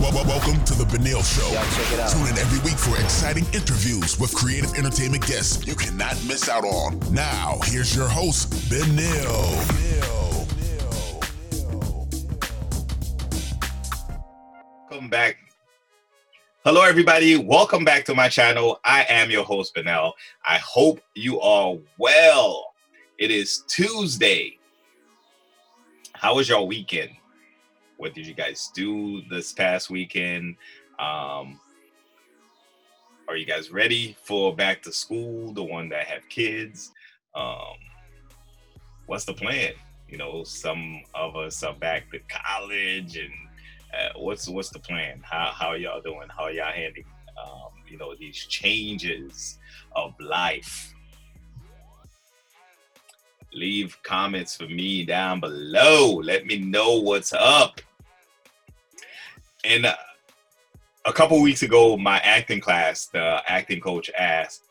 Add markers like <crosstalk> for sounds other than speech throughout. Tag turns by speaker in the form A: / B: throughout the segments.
A: Welcome to the Benel Show.
B: Y'all check it out.
A: Tune in every week for exciting interviews with creative entertainment guests you cannot miss out on. Now, here's your host, Benel.
C: Welcome back. Hello, everybody. Welcome back to my channel. I am your host, Benel. I hope you are well. It is Tuesday. How was your weekend? What did you guys do this past weekend? Um, are you guys ready for back to school? The one that have kids. Um, what's the plan? You know, some of us are back to college and uh, what's what's the plan? How how y'all doing? How y'all handling um, you know these changes of life? Leave comments for me down below. Let me know what's up. And uh, a couple weeks ago, my acting class, the acting coach asked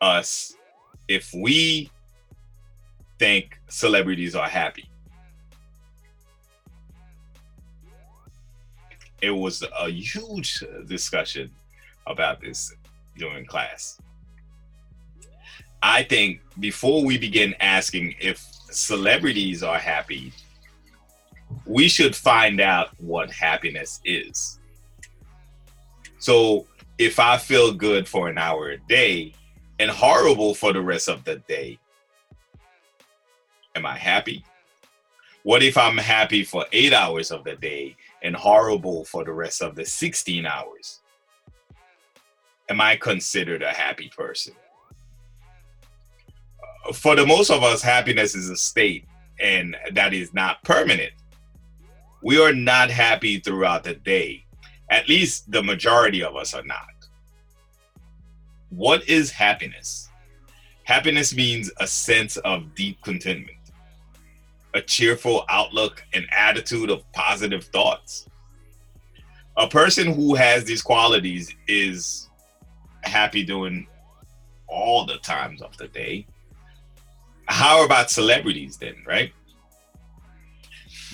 C: us if we think celebrities are happy. it was a huge discussion about this during class. I think before we begin asking if celebrities are happy, we should find out what happiness is. So if I feel good for an hour a day and horrible for the rest of the day, am I happy? What if I'm happy for eight hours of the day and horrible for the rest of the 16 hours? Am I considered a happy person? Uh, For the most of us, happiness is a state and that is not permanent. We are not happy throughout the day. At least the majority of us are not. What is happiness? Happiness means a sense of deep contentment a cheerful outlook and attitude of positive thoughts. A person who has these qualities is happy doing all the times of the day. How about celebrities then, right?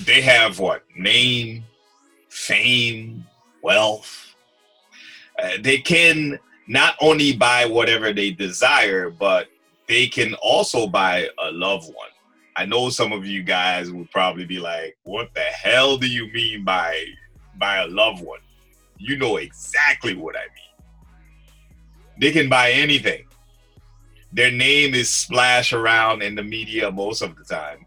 C: They have what? Name, fame, wealth. Uh, they can not only buy whatever they desire, but they can also buy a loved one I know some of you guys would probably be like, "What the hell do you mean by by a loved one?" You know exactly what I mean. They can buy anything. Their name is splashed around in the media most of the time.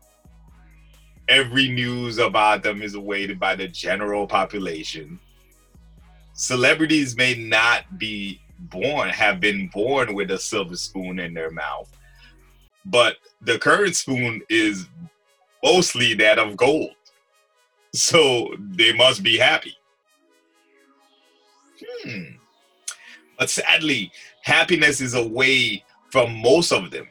C: Every news about them is awaited by the general population. Celebrities may not be born, have been born with a silver spoon in their mouth but the current spoon is mostly that of gold. So they must be happy. Hmm. But sadly, happiness is away from most of them.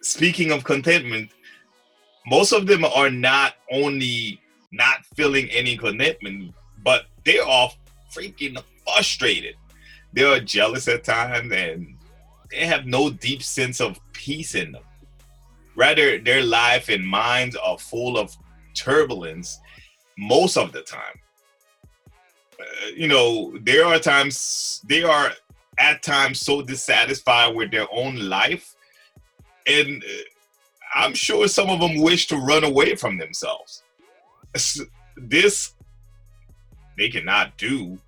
C: Speaking of contentment, most of them are not only not feeling any commitment, but they are freaking frustrated. They are jealous at times and they have no deep sense of peace in them. Rather, their life and minds are full of turbulence most of the time. Uh, you know, there are times they are at times so dissatisfied with their own life, and uh, I'm sure some of them wish to run away from themselves. This they cannot do,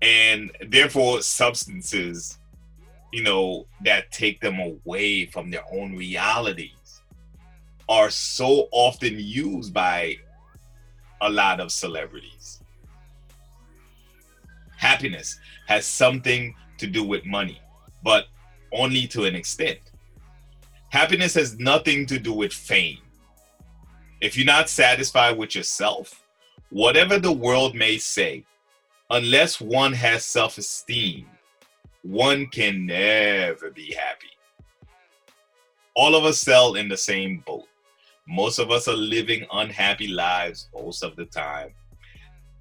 C: and therefore substances you know, that take them away from their own realities are so often used by a lot of celebrities. Happiness has something to do with money, but only to an extent. Happiness has nothing to do with fame. If you're not satisfied with yourself, whatever the world may say, unless one has self esteem, one can never be happy. All of us sail in the same boat. Most of us are living unhappy lives most of the time.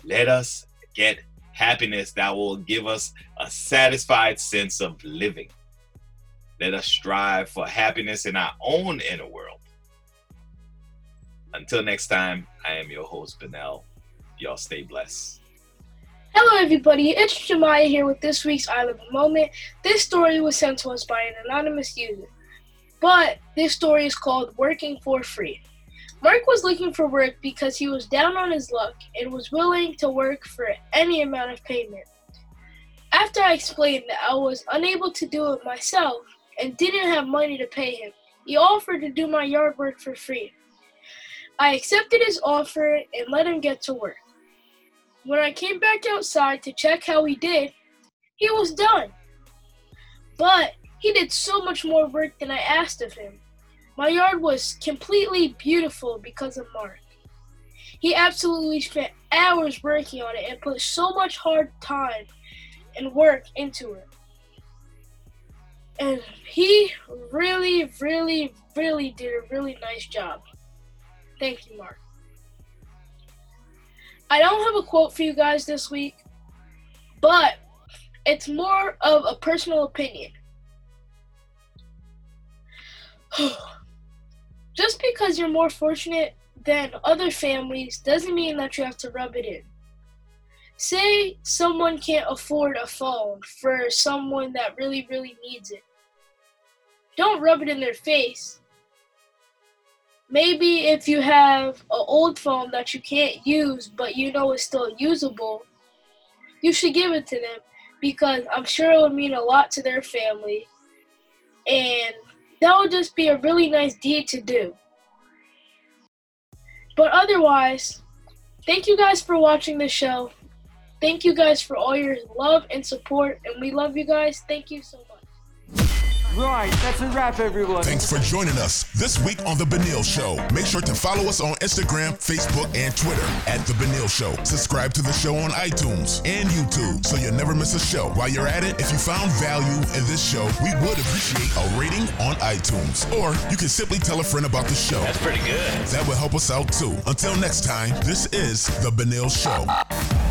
C: Let us get happiness that will give us a satisfied sense of living. Let us strive for happiness in our own inner world. Until next time, I am your host, Benel. Y'all stay blessed.
B: Hello, everybody. It's Jahmaiah here with this week's I Live a Moment. This story was sent to us by an anonymous user, but this story is called Working for Free. Mark was looking for work because he was down on his luck and was willing to work for any amount of payment. After I explained that I was unable to do it myself and didn't have money to pay him, he offered to do my yard work for free. I accepted his offer and let him get to work. When I came back outside to check how he did, he was done. But he did so much more work than I asked of him. My yard was completely beautiful because of Mark. He absolutely spent hours working on it and put so much hard time and work into it. And he really, really, really did a really nice job. Thank you, Mark. I don't have a quote for you guys this week, but it's more of a personal opinion. <sighs> Just because you're more fortunate than other families doesn't mean that you have to rub it in. Say someone can't afford a phone for someone that really, really needs it. Don't rub it in their face. Maybe if you have an old phone that you can't use but you know is still usable, you should give it to them because I'm sure it would mean a lot to their family. And that would just be a really nice deed to do. But otherwise, thank you guys for watching the show. Thank you guys for all your love and support, and we love you guys. Thank you so much.
D: Right, that's a wrap, everyone.
A: Thanks for joining us this week on The Benel Show. Make sure to follow us on Instagram, Facebook, and Twitter at The Benel Show. Subscribe to the show on iTunes and YouTube so you'll never miss a show. While you're at it, if you found value in this show, we would appreciate a rating on iTunes. Or you can simply tell a friend about the show.
E: That's pretty good.
A: That will help us out too. Until next time, this is The Benel Show.